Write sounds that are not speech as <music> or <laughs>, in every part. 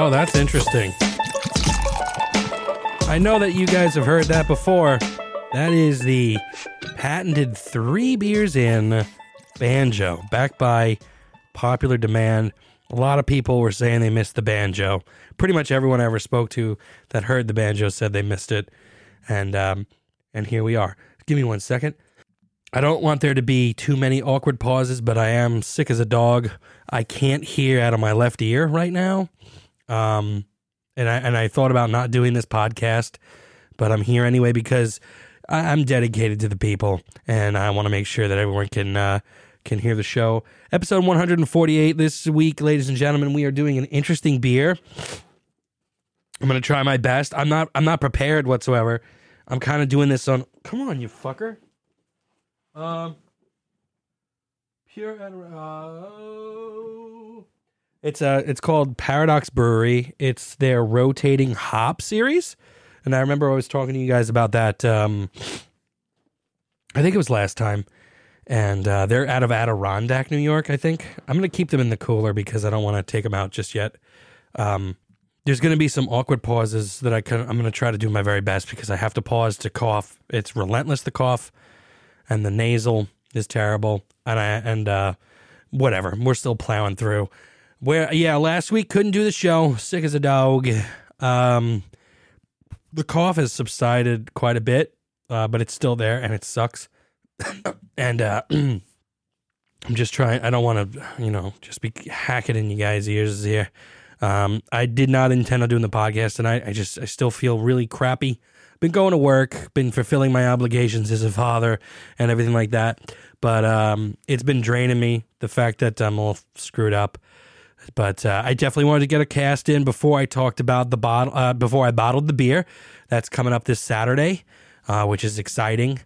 Oh, that's interesting. I know that you guys have heard that before. That is the patented three beers in banjo, backed by popular demand. A lot of people were saying they missed the banjo. Pretty much everyone I ever spoke to that heard the banjo said they missed it, and um, and here we are. Give me one second. I don't want there to be too many awkward pauses, but I am sick as a dog. I can't hear out of my left ear right now. Um, and I and I thought about not doing this podcast, but I'm here anyway because I, I'm dedicated to the people, and I want to make sure that everyone can uh, can hear the show. Episode 148 this week, ladies and gentlemen. We are doing an interesting beer. I'm gonna try my best. I'm not I'm not prepared whatsoever. I'm kind of doing this on. Come on, you fucker. Um, pure. And. Uh, it's uh it's called Paradox Brewery. It's their rotating hop series, and I remember I was talking to you guys about that. Um, I think it was last time, and uh, they're out of Adirondack, New York. I think I'm gonna keep them in the cooler because I don't want to take them out just yet. Um, there's going to be some awkward pauses that I can. I'm going to try to do my very best because I have to pause to cough. It's relentless the cough, and the nasal is terrible. And I and uh, whatever. We're still plowing through. Where yeah, last week couldn't do the show. Sick as a dog. Um, the cough has subsided quite a bit, uh, but it's still there and it sucks. <coughs> and uh, <clears throat> I'm just trying. I don't want to, you know, just be hacking in you guys' ears here. Um, I did not intend on doing the podcast tonight. I just, I still feel really crappy. Been going to work, been fulfilling my obligations as a father and everything like that. But um, it's been draining me, the fact that I'm all screwed up. But uh, I definitely wanted to get a cast in before I talked about the bottle, uh, before I bottled the beer. That's coming up this Saturday, uh, which is exciting.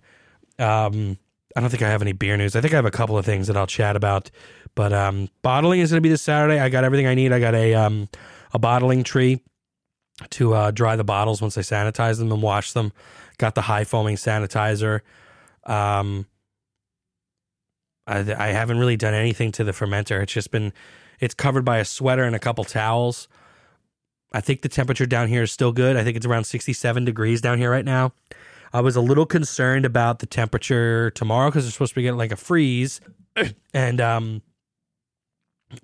Um, I don't think I have any beer news. I think I have a couple of things that I'll chat about. But um, bottling is going to be this Saturday. I got everything I need. I got a um, a bottling tree to uh, dry the bottles once I sanitize them and wash them. Got the high foaming sanitizer. Um, I, I haven't really done anything to the fermenter. It's just been it's covered by a sweater and a couple towels. I think the temperature down here is still good. I think it's around 67 degrees down here right now. I was a little concerned about the temperature tomorrow because it's supposed to be getting like a freeze. <coughs> and um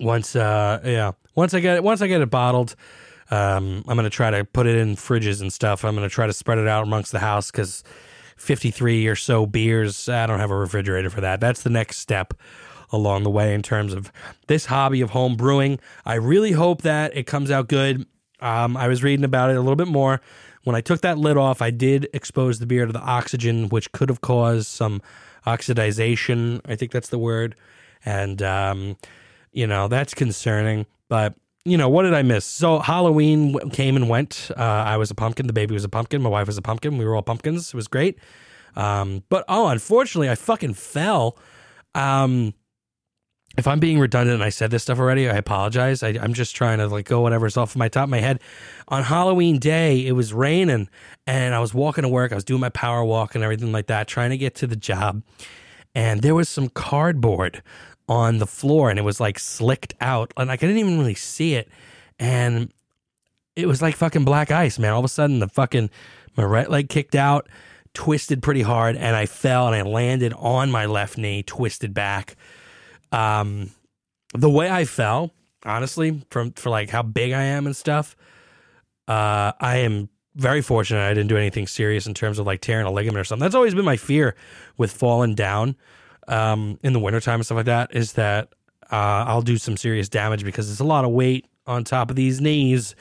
once uh yeah, once I get it once I get it bottled, um I'm to try to put it in fridges and stuff. I'm to try to spread it out amongst the house cuz 53 or so beers, I don't have a refrigerator for that. That's the next step along the way in terms of this hobby of home brewing. I really hope that it comes out good. Um, I was reading about it a little bit more. When I took that lid off, I did expose the beer to the oxygen, which could have caused some oxidization. I think that's the word. And, um, you know, that's concerning. But, you know, what did I miss? So Halloween came and went. Uh, I was a pumpkin. The baby was a pumpkin. My wife was a pumpkin. We were all pumpkins. It was great. Um, but, oh, unfortunately, I fucking fell. Um, if I'm being redundant and I said this stuff already, I apologize. I, am just trying to like go whatever's off my top of my head. On Halloween day, it was raining and I was walking to work. I was doing my power walk and everything like that, trying to get to the job. And there was some cardboard on the floor and it was like slicked out. And like I didn't even really see it. And it was like fucking black ice, man. All of a sudden, the fucking, my right leg kicked out, twisted pretty hard, and I fell and I landed on my left knee, twisted back um, the way I fell, honestly, from for like how big I am and stuff, uh, I am very fortunate I didn't do anything serious in terms of like tearing a ligament or something. That's always been my fear with falling down um, in the wintertime and stuff like that is that uh, I'll do some serious damage because it's a lot of weight on top of these knees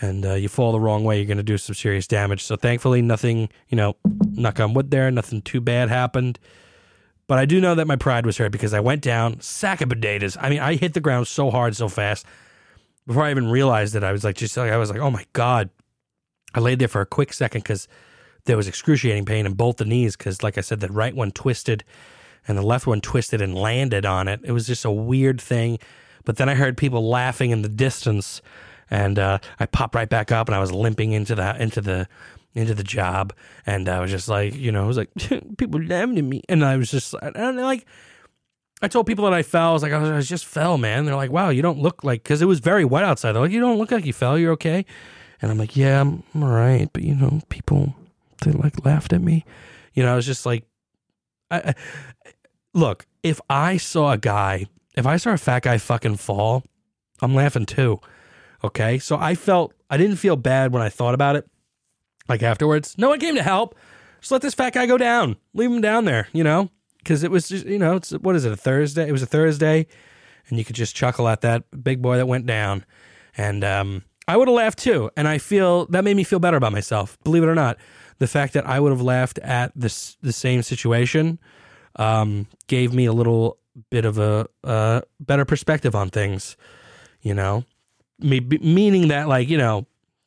and uh, you fall the wrong way, you're going to do some serious damage. So thankfully, nothing, you know, knock on wood there, nothing too bad happened. But I do know that my pride was hurt because I went down, sack of potatoes. I mean, I hit the ground so hard, so fast. Before I even realized it, I was like, just like, I was like, oh my God. I laid there for a quick second because there was excruciating pain in both the knees because, like I said, the right one twisted and the left one twisted and landed on it. It was just a weird thing. But then I heard people laughing in the distance, and uh, I popped right back up, and I was limping into the into the into the job, and I was just like, you know, I was like, <laughs> people at me, and I was just, and like, I told people that I fell. I was like, I, was, just fell, man. They're like, wow, you don't look like, because it was very wet outside. They're like, you don't look like you fell. You're okay. And I'm like, yeah, I'm, I'm all right. But, you know, people, they like laughed at me. You know, I was just like, I, I, look, if I saw a guy, if I saw a fat guy fucking fall, I'm laughing too. Okay. So I felt, I didn't feel bad when I thought about it. Like afterwards, no one came to help. Just let this fat guy go down. Leave him down there, you know? Because it was just, you know, it's, what is it, a Thursday? It was a Thursday. And you could just chuckle at that big boy that went down. And um, I would have laughed too. And I feel that made me feel better about myself, believe it or not. The fact that I would have laughed at this the same situation um, gave me a little bit of a better perspective on things, you know? Me, meaning that, like, you know,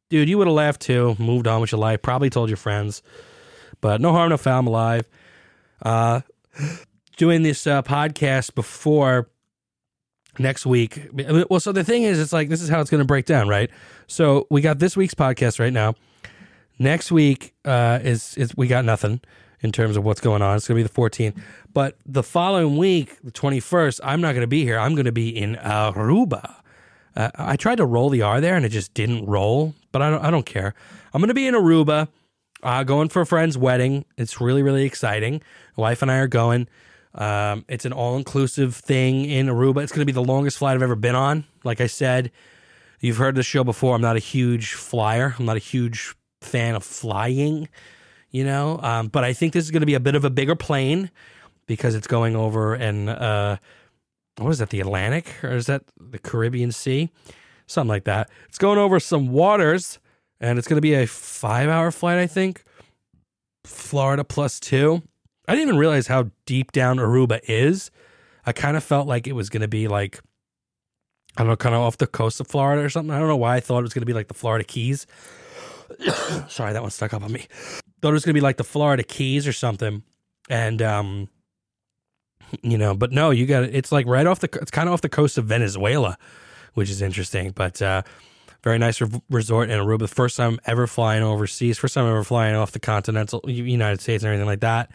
dude, you would have laughed too, moved on with your life, probably told your friends. But no harm, no foul. I'm alive. Uh, <gasps> doing this uh, podcast before next week. Well, so the thing is, it's like this is how it's going to break down, right? So we got this week's podcast right now. Next week uh, is is we got nothing in terms of what's going on. It's going to be the 14th, but the following week, the 21st, I'm not going to be here. I'm going to be in Aruba. Uh, I tried to roll the R there and it just didn't roll, but I don't. I don't care. I'm going to be in Aruba uh, going for a friend's wedding. It's really, really exciting. My wife and I are going. Um, it's an all inclusive thing in Aruba. It's going to be the longest flight I've ever been on. Like I said, you've heard the show before. I'm not a huge flyer, I'm not a huge fan of flying, you know, um, but I think this is going to be a bit of a bigger plane because it's going over and uh, what is that, the Atlantic or is that the Caribbean Sea? Something like that. It's going over some waters and it's going to be a five hour flight, I think. Florida plus two. I didn't even realize how deep down Aruba is. I kind of felt like it was going to be like, I don't know, kind of off the coast of Florida or something. I don't know why I thought it was going to be like the Florida Keys. <coughs> Sorry, that one stuck up on me. Thought it was going to be like the Florida Keys or something. And, um, you know, but no, you got. It's like right off the, it's kind of off the coast of Venezuela, which is interesting. But, uh, very nice re- resort in Aruba. The first time ever flying overseas, first time ever flying off the continental United States and everything like that.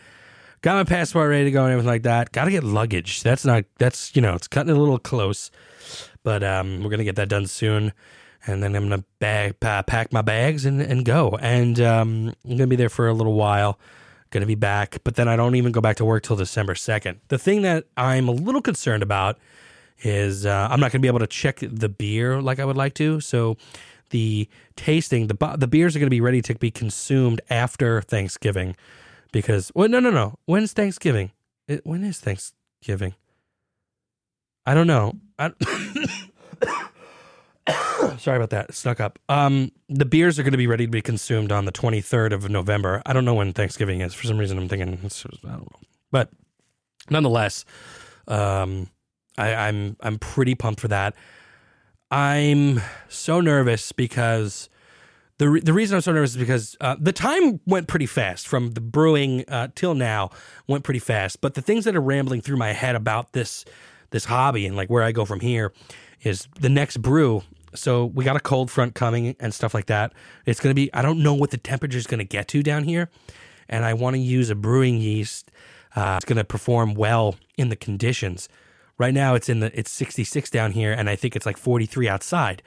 Got my passport ready to go and everything like that. Got to get luggage. That's not. That's you know, it's cutting a little close, but um, we're gonna get that done soon. And then I'm gonna bag pack my bags and and go. And um, I'm gonna be there for a little while. Gonna be back, but then I don't even go back to work till December second. The thing that I'm a little concerned about is uh, I'm not going to be able to check the beer like I would like to. So the tasting, the the beers are going to be ready to be consumed after Thanksgiving, because well, no, no, no. When's Thanksgiving? It, when is Thanksgiving? I don't know. I, <coughs> sorry about that. snuck up. Um, the beers are going to be ready to be consumed on the 23rd of November. I don't know when Thanksgiving is. For some reason, I'm thinking I don't know, but nonetheless, um I, I'm I'm pretty pumped for that. I'm so nervous because the re- the reason I'm so nervous is because uh, the time went pretty fast from the brewing uh, till now went pretty fast. But the things that are rambling through my head about this this hobby and like where I go from here is the next brew. So we got a cold front coming and stuff like that. It's going to be I don't know what the temperature is going to get to down here, and I want to use a brewing yeast. Uh, it's going to perform well in the conditions. Right now it's in the it's 66 down here and I think it's like 43 outside.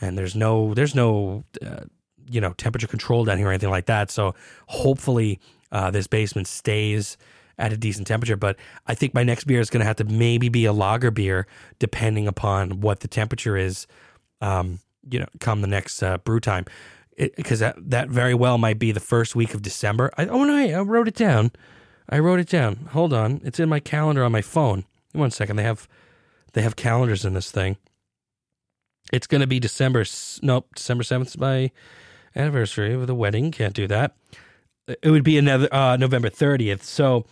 And there's no there's no uh, you know temperature control down here or anything like that. So hopefully uh, this basement stays at a decent temperature. But I think my next beer is going to have to maybe be a lager beer, depending upon what the temperature is. Um, you know, come the next uh, brew time, because that that very well might be the first week of December. I, oh no, I wrote it down. I wrote it down. Hold on, it's in my calendar on my phone. One second, they have they have calendars in this thing. It's going to be December. Nope, December seventh is my anniversary of the wedding. Can't do that. It would be another uh, November thirtieth. So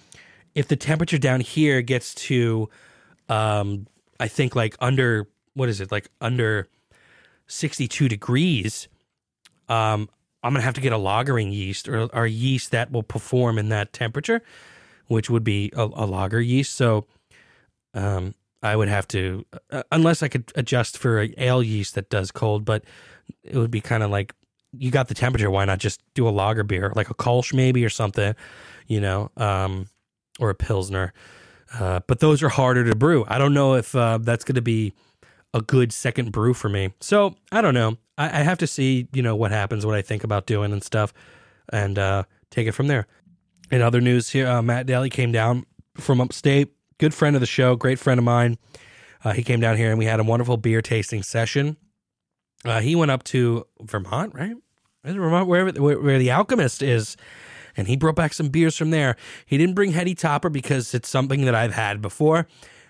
if the temperature down here gets to, um, I think like under what is it like under sixty two degrees, um, I'm gonna have to get a lagering yeast or, or yeast that will perform in that temperature, which would be a, a lager yeast. So um, I would have to, uh, unless I could adjust for a ale yeast that does cold, but it would be kind of like you got the temperature. Why not just do a lager beer, like a Kolsch maybe or something, you know, um, or a Pilsner. Uh, but those are harder to brew. I don't know if uh, that's going to be a good second brew for me. So I don't know. I, I, have to see, you know, what happens, what I think about doing and stuff, and uh, take it from there. In other news here, uh, Matt Daly came down from upstate. Good friend of the show, great friend of mine. Uh, he came down here and we had a wonderful beer tasting session. Uh, he went up to Vermont, right? Vermont, wherever where, where the Alchemist is, and he brought back some beers from there. He didn't bring Heady Topper because it's something that I've had before,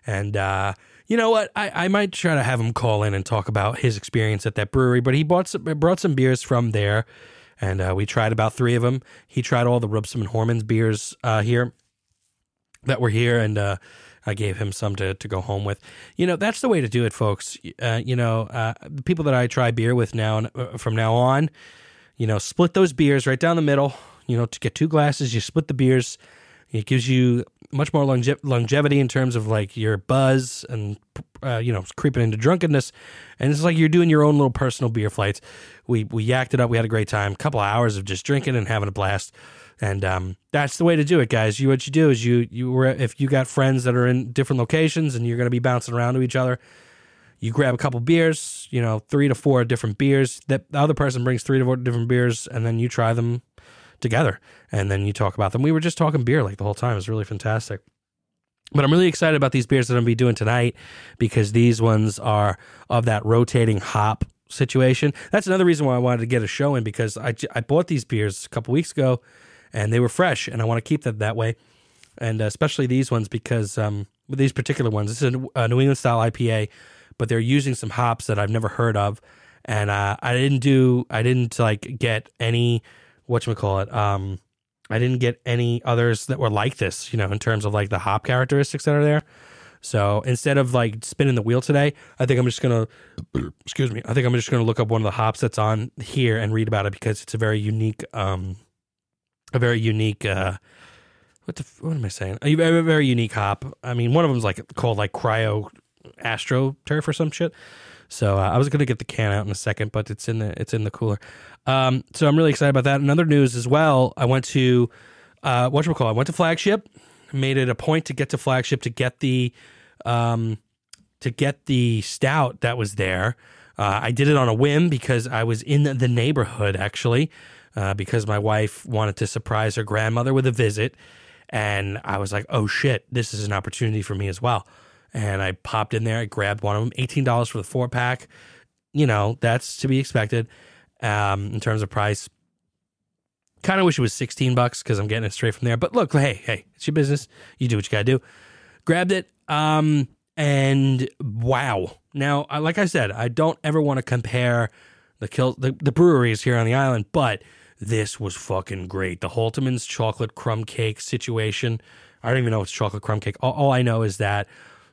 and uh, you know what? I, I might try to have him call in and talk about his experience at that brewery. But he bought some, brought some beers from there, and uh, we tried about three of them. He tried all the Rubsam and Horrmanns beers uh, here that were here, and uh, I gave him some to, to go home with. You know, that's the way to do it, folks. Uh, you know, uh, the people that I try beer with now uh, from now on, you know, split those beers right down the middle. You know, to get two glasses, you split the beers. It gives you much more longe- longevity in terms of like your buzz and uh, you know creeping into drunkenness, and it's like you're doing your own little personal beer flights. We we yacked it up. We had a great time. A couple of hours of just drinking and having a blast. And um, that's the way to do it, guys. You what you do is you you were if you got friends that are in different locations and you're going to be bouncing around to each other, you grab a couple beers, you know, three to four different beers. That the other person brings three to four different beers, and then you try them together, and then you talk about them. We were just talking beer like the whole time. It was really fantastic. But I'm really excited about these beers that I'm to be doing tonight because these ones are of that rotating hop situation. That's another reason why I wanted to get a show in because I, I bought these beers a couple weeks ago and they were fresh, and I want to keep them that way. And uh, especially these ones because um, with these particular ones, this is a, New England style IPA, but they're using some hops that I've never heard of, and uh, I didn't do, I didn't like get any, what you call it, um, I didn't get any others that were like this, you know, in terms of like the hop characteristics that are there. So instead of like spinning the wheel today, I think I'm just gonna, excuse me, I think I'm just gonna look up one of the hops that's on here and read about it because it's a very unique um, a very unique uh what the what am I saying? A very, very unique hop. I mean, one of them's like called like cryo astro turf or some shit. So uh, I was gonna get the can out in a second, but it's in the it's in the cooler. Um, so I'm really excited about that. Another news as well. I went to uh, what you call? I went to flagship. Made it a point to get to flagship to get the um, to get the stout that was there. Uh, I did it on a whim because I was in the neighborhood actually uh, because my wife wanted to surprise her grandmother with a visit. And I was like, oh shit, this is an opportunity for me as well. And I popped in there, I grabbed one of them, $18 for the four pack. You know, that's to be expected um, in terms of price. Kind of wish it was 16 bucks because I'm getting it straight from there. But look, hey, hey, it's your business. You do what you got to do. Grabbed it. Um, and wow. Now, like I said, I don't ever want to compare the kill the, the breweries here on the island, but this was fucking great. The Halterman's chocolate crumb cake situation. I don't even know it's chocolate crumb cake. All, all I know is that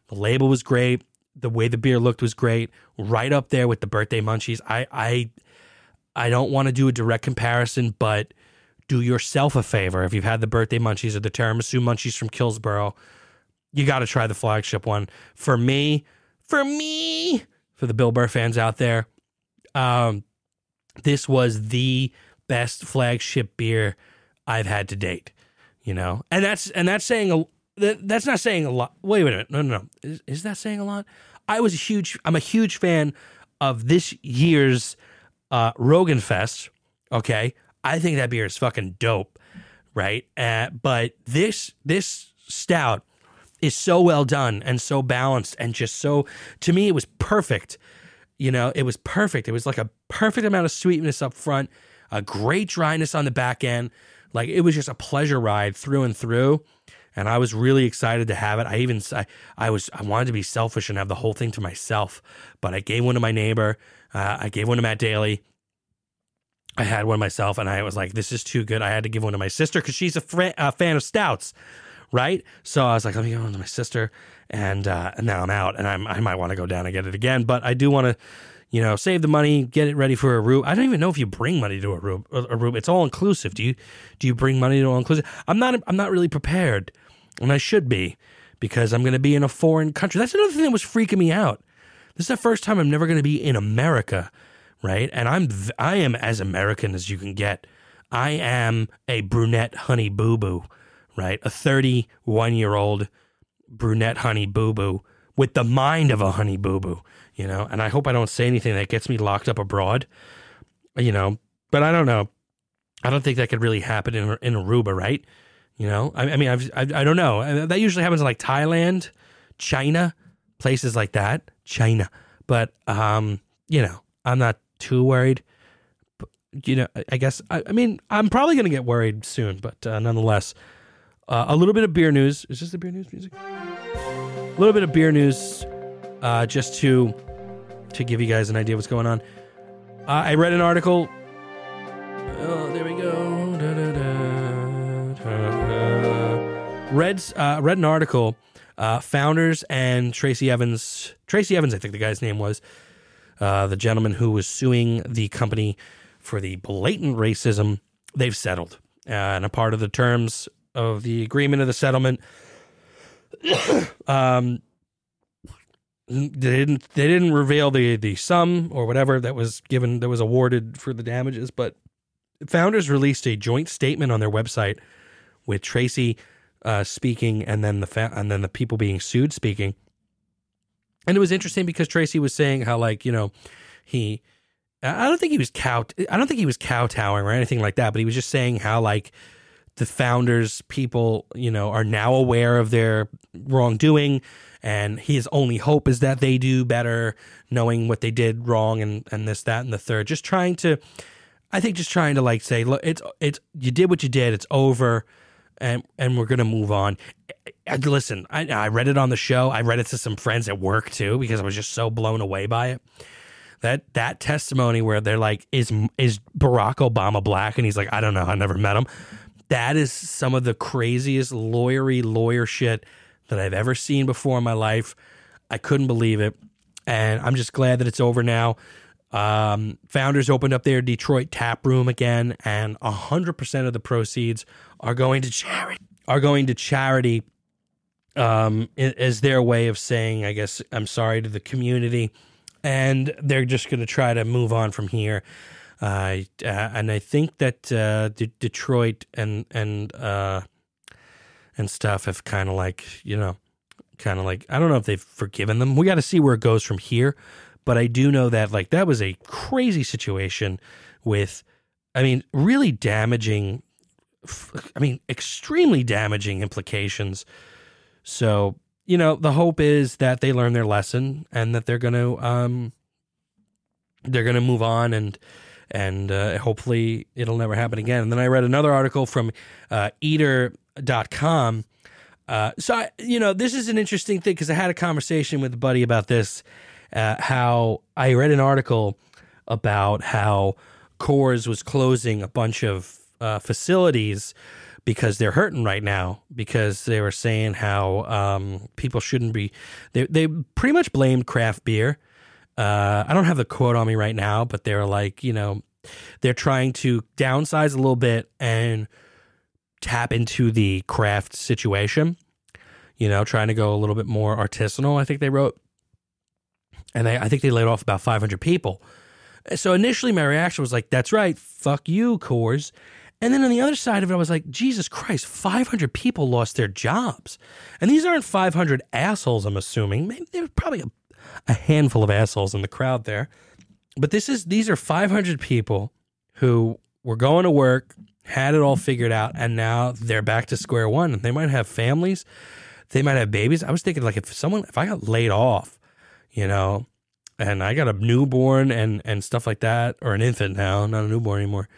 the label was great. The way the beer looked was great. Right up there with the birthday munchies. I I I don't want to do a direct comparison, but do yourself a favor if you've had the birthday munchies or the tiramisu munchies from Kills Boro. You got to try the flagship one. For me, for me, for the Bill Burr fans out there, um, this was the best flagship beer I've had to date. You know, and that's and that's saying a that's not saying a lot. Wait a minute, no, no, no. Is, is that saying a lot? I was a huge. I'm a huge fan of this year's uh, Rogan Fest. Okay, I think that beer is fucking dope, right? Uh, but this this stout is so well done and so balanced and just so to me it was perfect. You know, it was perfect. It was like a perfect amount of sweetness up front a great dryness on the back end. Like it was just a pleasure ride through and through. And I was really excited to have it. I even I, I was I wanted to be selfish and have the whole thing to myself, but I gave one to my neighbor. Uh, I gave one to Matt Daly. I had one myself, and I was like, "This is too good." I had to give one to my sister because she's a, fr- a, fan of stouts, right? So I was like, "Let me give one to my sister," and uh, now I'm out, and I'm, I might want to go down and get it again, but I do want to you know, save the money, get it ready for a Aruba. I don't even know if you bring money to a Aruba. It's all inclusive. Do you do you bring money to all inclusive? I'm not. I'm not really prepared, and I should be because I'm going to be in a foreign country. That's another thing that was freaking me out. This is the first time I'm never going to be in America, right? And I'm I am as American as you can get. I am a brunette honey boo boo, right? A 31 year old brunette honey boo boo with the mind of a honey boo boo, you know. And I hope I don't say anything that gets me locked up abroad, you know. But I don't know. I don't think that could really happen in in Aruba, right? You know, I, I mean, I've, I, I don't know. That usually happens in like Thailand, China, places like that, China. But um, you know, I'm not too worried. You know, I guess I, I mean I'm probably gonna get worried soon, but uh, nonetheless, uh, a little bit of beer news. Is this the beer news music? A little bit of beer news, uh, just to to give you guys an idea what's going on. Uh, I read an article. Read uh, read an article. Uh, founders and Tracy Evans. Tracy Evans, I think the guy's name was uh, the gentleman who was suing the company for the blatant racism. They've settled, uh, and a part of the terms of the agreement of the settlement. <coughs> um, they didn't they didn't reveal the the sum or whatever that was given that was awarded for the damages, but founders released a joint statement on their website with Tracy uh, speaking and then the fa- and then the people being sued speaking. And it was interesting because Tracy was saying how like you know he I don't think he was cow I don't think he was kowtowing or anything like that, but he was just saying how like the founders people you know are now aware of their wrongdoing and his only hope is that they do better knowing what they did wrong and and this that and the third just trying to i think just trying to like say look it's it's you did what you did it's over and and we're gonna move on listen I, I read it on the show i read it to some friends at work too because i was just so blown away by it that that testimony where they're like is is barack obama black and he's like i don't know i never met him that is some of the craziest lawyery lawyer shit that I've ever seen before in my life. I couldn't believe it. And I'm just glad that it's over now. Um, founders opened up their Detroit tap room again, and 100% of the proceeds are going to charity. Are going to charity um, as their way of saying, I guess, I'm sorry to the community. And they're just going to try to move on from here. Uh, and I think that uh, D- Detroit and and uh, and stuff have kind of like you know, kind of like I don't know if they've forgiven them. We got to see where it goes from here. But I do know that like that was a crazy situation with, I mean, really damaging. I mean, extremely damaging implications. So you know, the hope is that they learn their lesson and that they're going to um, they're to move on and and uh, hopefully it'll never happen again. And then I read another article from uh, eater.com. Uh, so, I, you know, this is an interesting thing because I had a conversation with a buddy about this. Uh, how I read an article about how Coors was closing a bunch of uh, facilities because they're hurting right now because they were saying how um, people shouldn't be. They, they pretty much blamed craft beer uh, I don't have the quote on me right now, but they're like, you know, they're trying to downsize a little bit and tap into the craft situation. You know, trying to go a little bit more artisanal. I think they wrote, and they, I think they laid off about 500 people. So initially, my reaction was like, "That's right, fuck you, Coors." And then on the other side of it, I was like, Jesus Christ, 500 people lost their jobs. And these aren't 500 assholes, I'm assuming. Maybe they were probably a a handful of assholes in the crowd there. But this is these are 500 people who were going to work, had it all figured out, and now they're back to square one. They might have families, they might have babies. I was thinking like if someone if I got laid off, you know, and I got a newborn and and stuff like that, or an infant now, not a newborn anymore.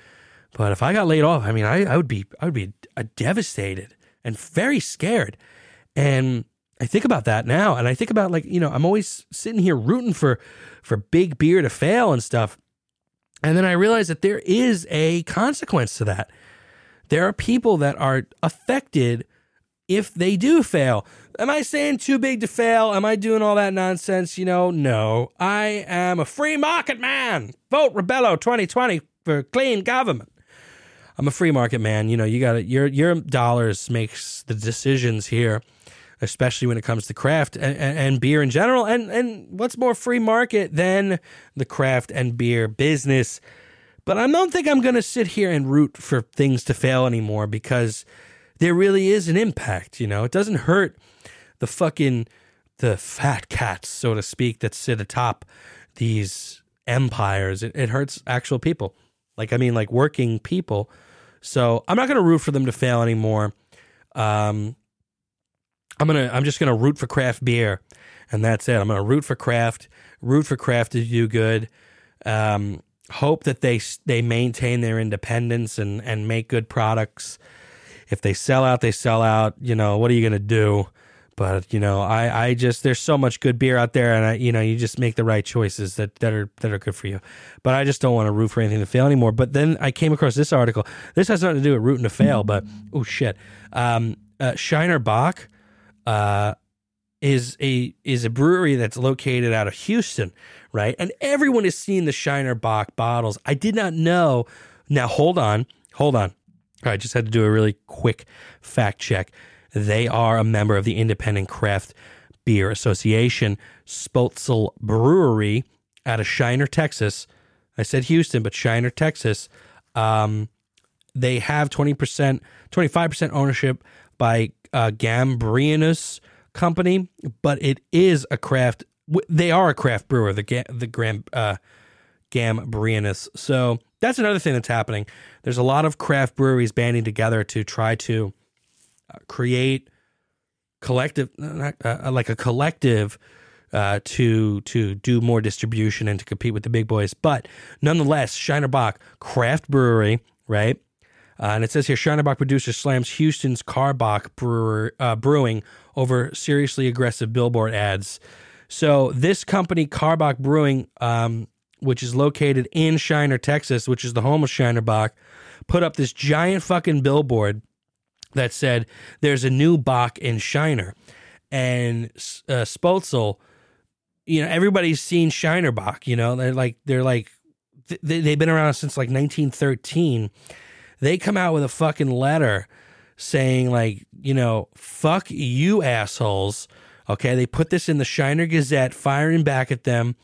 But if I got laid off, I mean, I, I would be I would be uh, devastated and very scared. And I think about that now, and I think about like you know I'm always sitting here rooting for for big beer to fail and stuff, and then I realize that there is a consequence to that. There are people that are affected if they do fail. Am I saying too big to fail? Am I doing all that nonsense? You know, no. I am a free market man. Vote Rebello 2020 for clean government. I'm a free market man. You know, you got your your dollars makes the decisions here especially when it comes to craft and, and, and, beer in general. And, and what's more free market than the craft and beer business? But I don't think I'm going to sit here and root for things to fail anymore because there really is an impact. You know, it doesn't hurt the fucking the fat cats, so to speak, that sit atop these empires. It, it hurts actual people. Like I mean, like working people. So I'm not going to root for them to fail anymore. Um, I'm gonna I'm just gonna root for craft beer, and that's it. I'm gonna root for craft, root for craft to do good. Um, hope that they they maintain their independence and and make good products. If they sell out, they sell out. You know what are you gonna do? But you know, I I just there's so much good beer out there, and I you know you just make the right choices that that are that are good for you. But I just don't want to root for anything to fail anymore. But then I came across this article. This has nothing to do with rooting to fail, but oh shit, um, uh, Shiner Bock Uh, is a is a brewery that's located out of Houston, right? And everyone has seen the Shiner Bock bottles. I did not know. Now hold on, hold on. I just had to do a really quick fact check. They are a member of the Independent Craft Beer Association, Spoetzl Brewery out of Shiner, Texas. I said Houston, but Shiner, Texas. Um, they have 20%, 25% ownership by uh, Gambrinus company, but it is a craft. They are a craft brewer, the the Gram uh, Gambrinus. So that's another thing that's happening. There's a lot of craft breweries banding together to try to uh, create collective, uh, uh, like a collective. Uh, to to do more distribution and to compete with the big boys, but nonetheless, Shiner Bock Craft Brewery, right? Uh, and it says here Shiner Bock producer slams Houston's Karbach brewer, uh, Brewing over seriously aggressive billboard ads. So this company, Karbach Brewing, um, which is located in Shiner, Texas, which is the home of Shiner Bock, put up this giant fucking billboard that said, "There's a new Bock in Shiner," and uh, you know, everybody's seen Shiner Bock. You know, they're like they're like they, they've been around since like 1913. They come out with a fucking letter saying like, you know, fuck you assholes. Okay, they put this in the Shiner Gazette, firing back at them,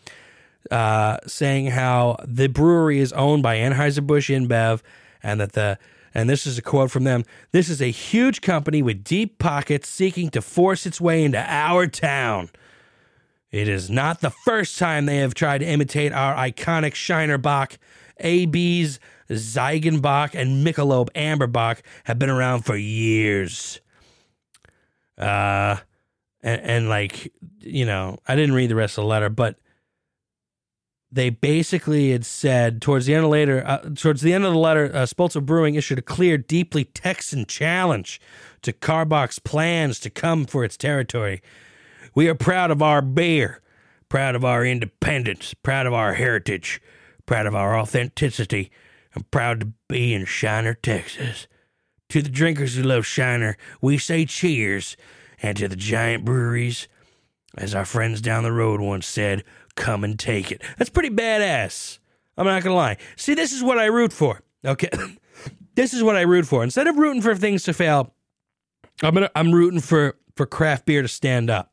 uh, saying how the brewery is owned by Anheuser-Busch InBev and that the and this is a quote from them this is a huge company with deep pockets seeking to force its way into our town. It is not the first time they have tried to imitate our iconic Shiner Bock. AB's Ziegenbock and Michelob Amberbock have been around for years. Uh, and, and like, you know, I didn't read the rest of the letter, but they basically had said towards the end of later, uh, towards the end of the letter, uh, Spoetzl Brewing issued a clear, deeply Texan challenge to Karbach's plans to come for its territory. We are proud of our beer, proud of our independence, proud of our heritage, proud of our authenticity, I'm proud to be in Shiner, Texas. To the drinkers who love Shiner, we say cheers. And to the giant breweries, as our friends down the road once said, come and take it. That's pretty badass. I'm not going to lie. See, this is what I root for. Okay. <coughs> this is what I root for. Instead of rooting for things to fail, I'm gonna I'm rooting for for craft beer to stand up.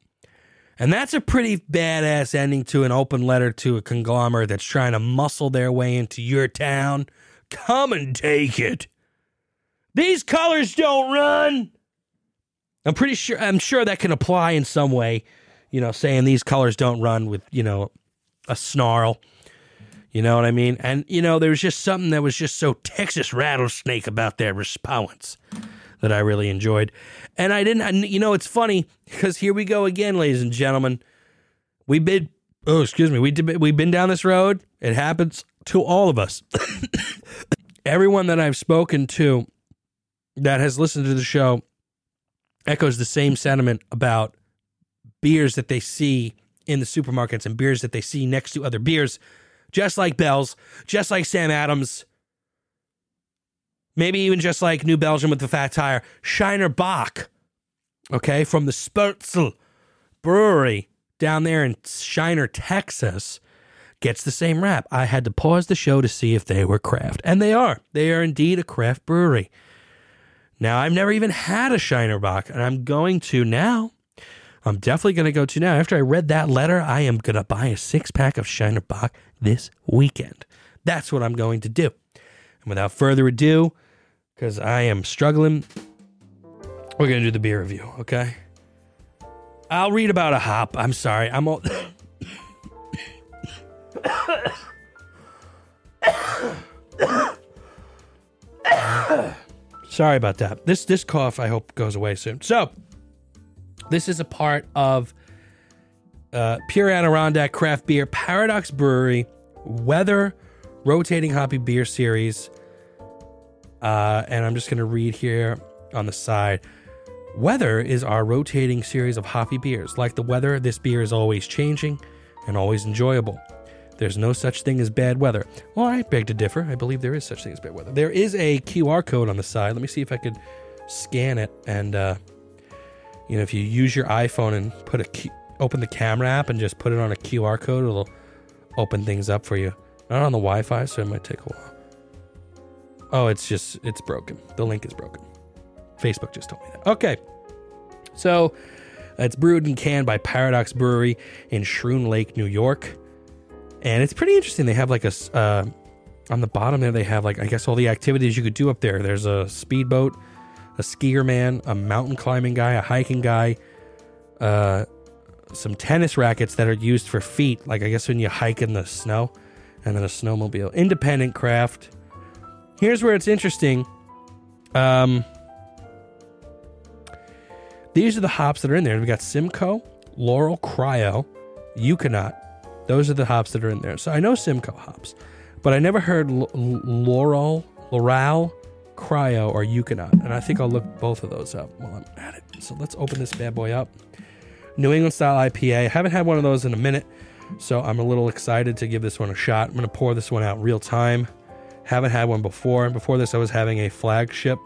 And that's a pretty badass ending to an open letter to a conglomerate that's trying to muscle their way into your town Come and take it. These colors don't run. I'm pretty sure I'm sure that can apply in some way, you know, saying these colors don't run with, you know, a snarl. You know what I mean? And you know, there was just something that was just so Texas rattlesnake about their response that I really enjoyed. And I didn't you know, it's funny because here we go again, ladies and gentlemen. We've been oh, excuse me. We did, we've been down this road. It happens to all of us. <coughs> Everyone that I've spoken to that has listened to the show echoes the same sentiment about beers that they see in the supermarkets and beers that they see next to other beers, just like Bell's, just like Sam Adams, maybe even just like New Belgium with the fat tire, Shiner Bock, okay, from the Spoetzl Brewery down there in Shiner, Texas gets the same rap. I had to pause the show to see if they were craft. And they are. They are indeed a craft brewery. Now, I've never even had a Shiner Bock, and I'm going to now. I'm definitely going to go to now. After I read that letter, I am going to buy a six pack of Shiner Bock this weekend. That's what I'm going to do. And without further ado, because I am struggling, we're going to do the beer review, okay? I'll read about a hop. I'm sorry. I'm all. sorry about that. This this cough I hope goes away soon. So, this is a part of uh, Pure Adirondack Craft Beer Paradox Brewery Weather Rotating Hoppy Beer Series. Uh, and I'm just going to read here on the side. Weather is our rotating series of hoppy beers. Like the weather, this beer is always changing and always enjoyable. There's no such thing as bad weather. Well, I beg to differ. I believe there is such thing as bad weather. There is a QR code on the side. Let me see if I could scan it. And, uh, you know, if you use your iPhone and put a Q- open the camera app and just put it on a QR code, it'll open things up for you. Not on the Wi-Fi, so it might take a while. Oh, it's just it's broken. The link is broken. Facebook just told me that. Okay. So it's brewed and canned by Paradox Brewery in Schroon Lake, New York. And it's pretty interesting. They have like a, uh, on the bottom there, they have like, I guess all the activities you could do up there. There's a speedboat, a skier man, a mountain climbing guy, a hiking guy, uh, some tennis rackets that are used for feet. Like I guess when you hike in the snow and then a snowmobile. Independent craft. Here's where it's interesting. Um, these are the hops that are in there. We've got Simcoe, Loral Cryo, Ekuanot. Those are the hops that are in there. So I know Simcoe hops, but I never heard L- Laurel, Loral, Cryo, or Ekuanot. And I think I'll look both of those up while I'm at it. So let's open this bad boy up. New England style IPA. I haven't had one of those in a minute, so I'm a little excited to give this one a shot. I'm going to pour this one out real time. Haven't had one before. Before this, I was having a flagship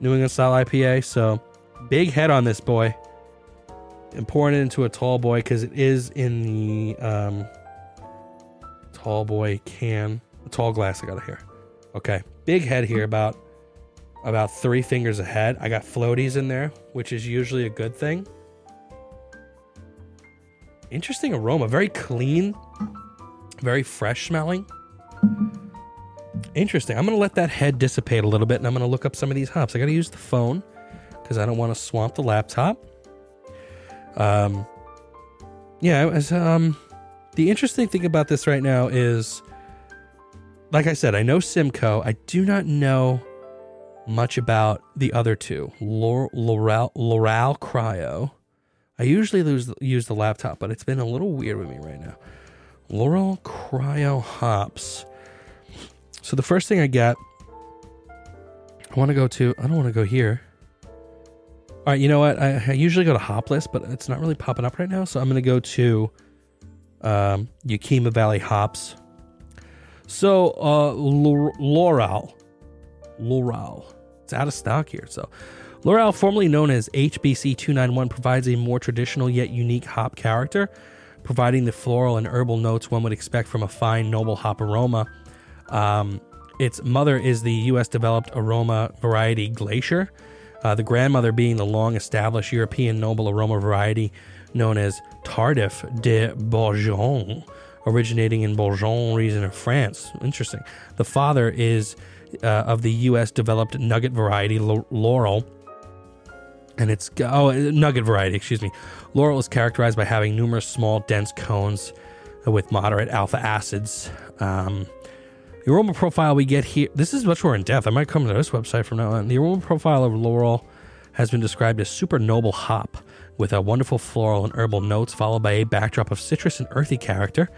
New England style IPA. So big head on this boy. And pouring it into a tall boy because it is in the um, tall boy can, a tall glass. I got it here. Okay, big head here, about about three fingers ahead. I got floaties in there, which is usually a good thing. Interesting aroma, very clean, very fresh smelling. Interesting. I'm to let that head dissipate a little bit and I'm to look up some of these hops. I got to use the phone because I don't want to swamp the laptop. Um, yeah, as, um, the interesting thing about this right now is, like I said, I know Simcoe. I do not know much about the other two, Loral Cryo. I usually lose, use the laptop, but it's been a little weird with me right now. Loral Cryo Hops. So the first thing I get, I want to go to, I don't want to go here. All right, you know what? I, I, usually go to Hop List, but it's not really popping up right now. So I'm going to go to um, Yakima Valley Hops. So uh, Loral, Loral, it's out of stock here. So Loral, formerly known as HBC 291, provides a more traditional yet unique hop character, providing the floral and herbal notes one would expect from a fine, noble hop aroma. Um, its mother is the U.S. developed aroma variety Glacier, uh, the grandmother being the long established European noble aroma variety known as Tardif de Bourgogne, originating in Bourgogne region of France. Interesting. The father is uh, of the U.S. developed nugget variety Loral, and it's oh nugget variety. Excuse me. Loral is characterized by having numerous small, dense cones with moderate alpha acids. Um, the aroma profile we get here, this is much more in depth. I might come to this website from now on. The aroma profile of Loral has been described as super noble hop with a wonderful floral and herbal notes, followed by a backdrop of citrus and earthy character.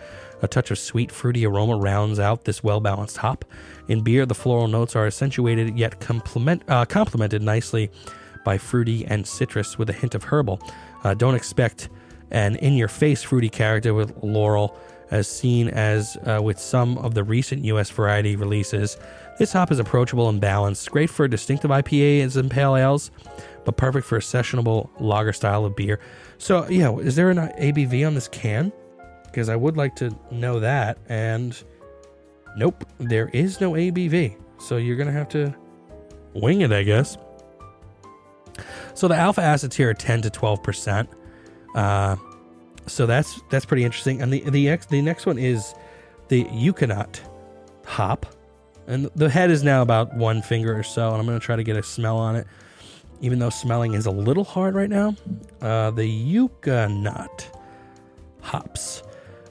A touch of sweet, fruity aroma rounds out this well balanced hop. In beer, the floral notes are accentuated yet complement, uh, complemented nicely by fruity and citrus with a hint of herbal. Uh, don't expect an in your face fruity character with Loral as seen as uh, with some of the recent US variety releases. This hop is approachable and balanced, great for distinctive IPAs and pale ales, but perfect for a sessionable lager style of beer. So, yeah, is there an ABV on this can? Because I would like to know that. And nope, there is no ABV. So you're going to have to wing it, I guess. So the alpha acids here are 10 to 12%. Uh, so that's that's pretty interesting. And the the next the next one is the Ekuanot hop, and the head is now about one finger or so. And I'm going to try to get a smell on it. Even though smelling is a little hard right now. Uh, the Ekuanot hops.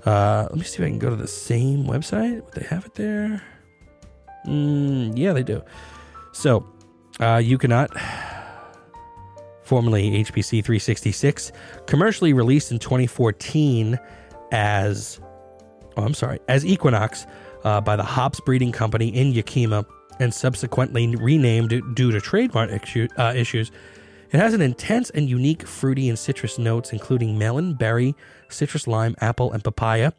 Uh, let me see if I can go to the same website. Would they have it there? Mm, yeah, they do. So, uh, Ekuanot, formerly HPC 366, commercially released in 2014 as, oh, I'm sorry, as Equinox uh, by the Hops Breeding Company in Yakima and subsequently renamed due to trademark issue, uh, issues. It has an intense and unique fruity and citrus notes, including melon, berry, citrus lime, apple, and papaya.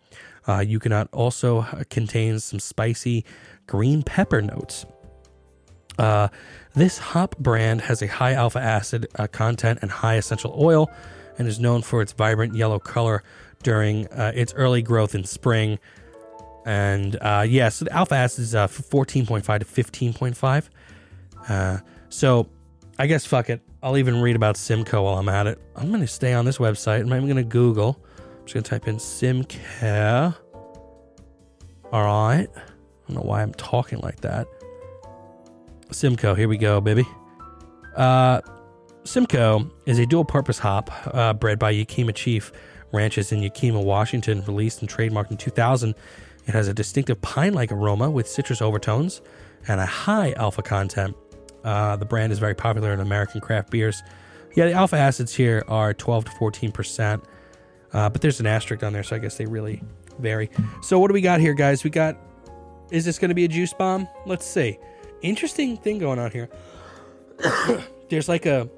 Uh, Nut also uh, contains some spicy green pepper notes. Uh, this hop brand has a high alpha acid uh, content and high essential oil, and is known for its vibrant yellow color during uh, its early growth in spring. And uh, yeah, so the alpha acid is uh, 14.5 to 15.5. Uh, so I guess fuck it. I'll even read about Simcoe while I'm at it. I'm going to stay on this website. I'm going to Google. I'm just going to type in Simcare. All right. I don't know why I'm talking like that. Simcoe, here we go, baby. Uh, Simcoe is a dual purpose hop uh, bred by Yakima Chief Ranches in Yakima, Washington, released and trademarked in 2000 it has a distinctive pine like aroma with citrus overtones and a high alpha content. Uh, the brand is very popular in American craft beers. Yeah, the alpha acids here are 12 to 14%, uh, but there's an asterisk on there, so I guess they really vary. So, what do we got here, guys? We got, is this going to be a juice bomb? Let's see. Interesting thing going on here. <coughs> there's like a,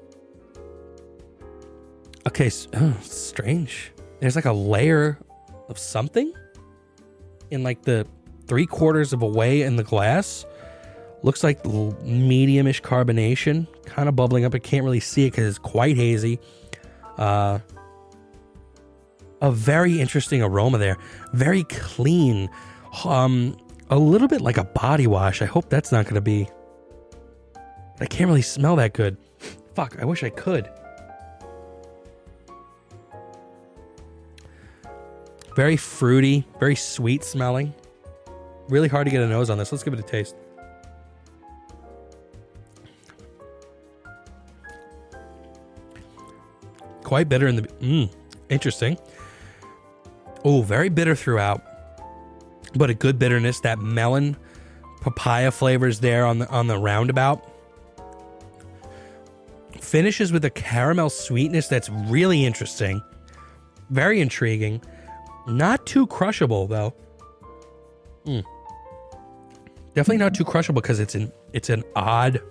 okay, oh, <coughs> strange. There's like a layer of something in like the three quarters of a way in the glass. Looks like mediumish carbonation, kind of bubbling up. I can't really see it because it's quite hazy. Uh, a very interesting aroma there. Very clean. Um, a little bit like a body wash. I hope that's not going to be. I can't really smell that good. Fuck, I wish I could. Very fruity, very sweet smelling. Really hard to get a nose on this. Let's give it a taste. Quite bitter in the. Mmm, interesting. Oh, very bitter throughout, but a good bitterness. That melon, papaya flavors there on the on the roundabout. Finishes with a caramel sweetness that's really interesting, very intriguing. Not too crushable though. Mm. Definitely not too crushable because it's an it's an odd.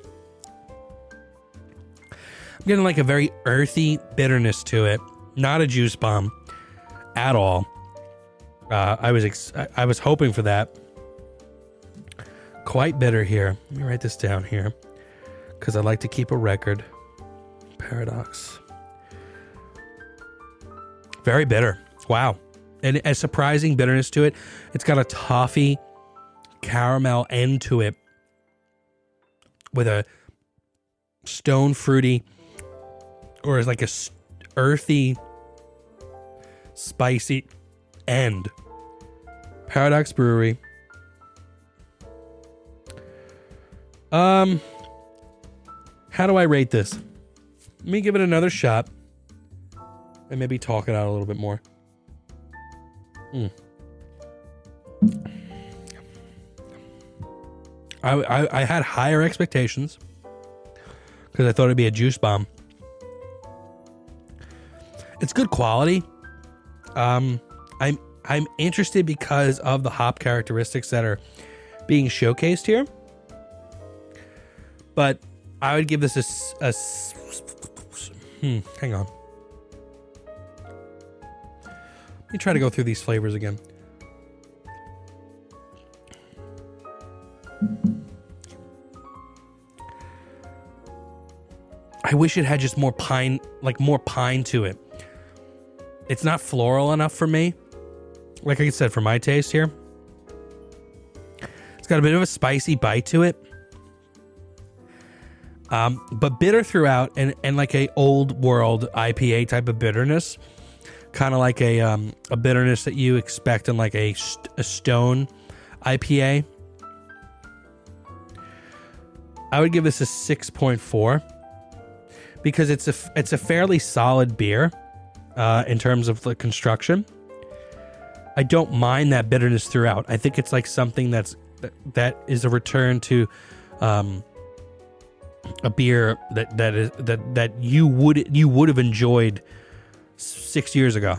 I'm getting like a very earthy bitterness to it. Not a juice bomb at all. Uh, I was ex- I was hoping for that. Quite bitter here. Let me write this down here because I like to keep a record. Paradox. Very bitter. Wow and a surprising bitterness to it. It's got a toffee caramel end to it with a stone fruity or like a earthy spicy end. Paradox Brewery. Um how do I rate this? Let me give it another shot and maybe talk it out a little bit more. Mm. I, I, I had higher expectations because I thought it'd be a juice bomb. It's good quality. Um, I'm I'm interested because of the hop characteristics that are being showcased here. But I would give this a, a hmm, hang on. Let me try to go through these flavors again. I wish it had just more pine, like more pine to it. It's not floral enough for me. Like I said, for my taste here, it's got a bit of a spicy bite to it, um, but bitter throughout, and and like a old world IPA type of bitterness kind of like a um, a bitterness that you expect in like a, a stone IPA. I would give this a 6.4. because it's a it's a fairly solid beer uh, in terms of the construction. I don't mind that bitterness throughout. I think it's like something that's that is a return to um, a beer that that is that that you would you would have enjoyed six years ago,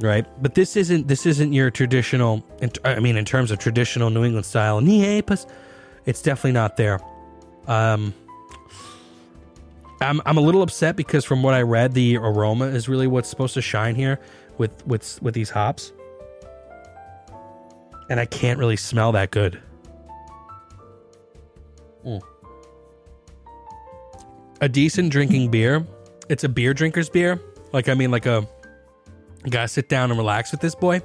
right? But this isn't this isn't your traditional. I mean, in terms of traditional New England style NEIPAs, it's definitely not there. Um, I'm I'm a little upset because from what I read, the aroma is really what's supposed to shine here with with with these hops, and I can't really smell that good. Mm. A decent drinking beer. It's a beer drinker's beer. Like I mean, like a gotta sit down and relax with this boy.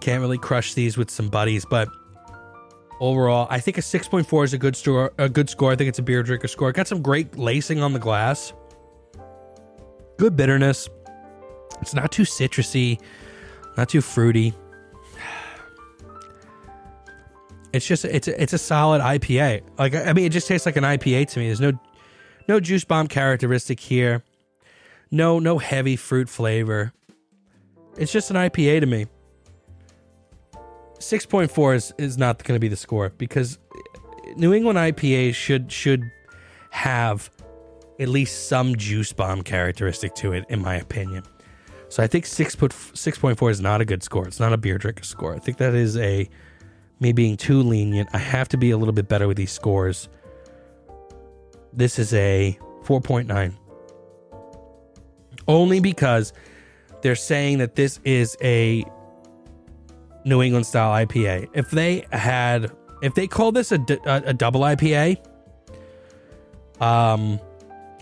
Can't really crush these with some buddies, but overall. I think a 6.4 is a good score. A good score. I think it's a beer drinker score. Got some great lacing on the glass. Good bitterness. It's not too citrusy, not too fruity. It's just it's a, it's a solid IPA. Like I mean, it just tastes like an IPA to me. There's no no juice bomb characteristic here. No no heavy fruit flavor. It's just an IPA to me. 6.4 is, is not going to be the score because New England IPA should should have at least some juice bomb characteristic to it, in my opinion. So I think six put six point four is not a good score. It's not a beer drinker score. I think that is a me being too lenient. I have to be a little bit better with these scores. This is a four point nine, only because they're saying that this is a New England style IPA. If they had, if they called this a, a, a double IPA, um,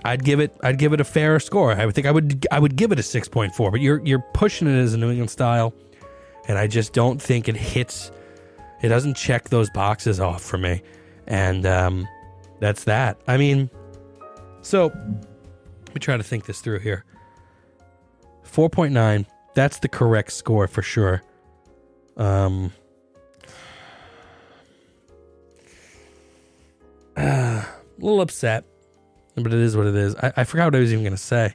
I'd give it, I'd give it a fair score. I would think I would, I would give it a six point four. But you're, you're pushing it as a New England style, and I just don't think it hits. It doesn't check those boxes off for me, and um, that's that. I mean, so let me try to think this through here. Four point nine. That's the correct score for sure. Um, uh, <sighs> a little upset, but it is what it is. I, I forgot what I was even going to say,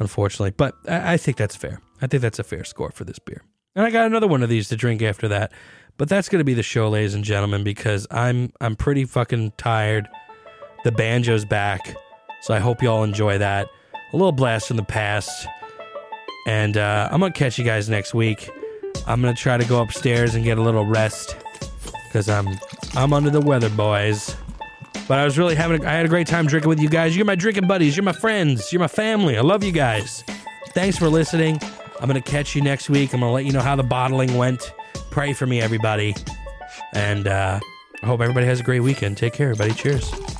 unfortunately, but I, I think that's fair. I think that's a fair score for this beer. And I got another one of these to drink after that. But that's going to be the show, ladies and gentlemen, because I'm I'm pretty fucking tired. The banjo's back, so I hope you all enjoy that. A little blast from the past, and uh, I'm gonna catch you guys next week. I'm gonna try to go upstairs and get a little rest because I'm I'm under the weather, boys. But I was really having a, I had a great time drinking with you guys. You're my drinking buddies. You're my friends. You're my family. I love you guys. Thanks for listening. I'm gonna catch you next week. I'm gonna let you know how the bottling went. Pray for me, everybody. And uh, I hope everybody has a great weekend. Take care, everybody. Cheers.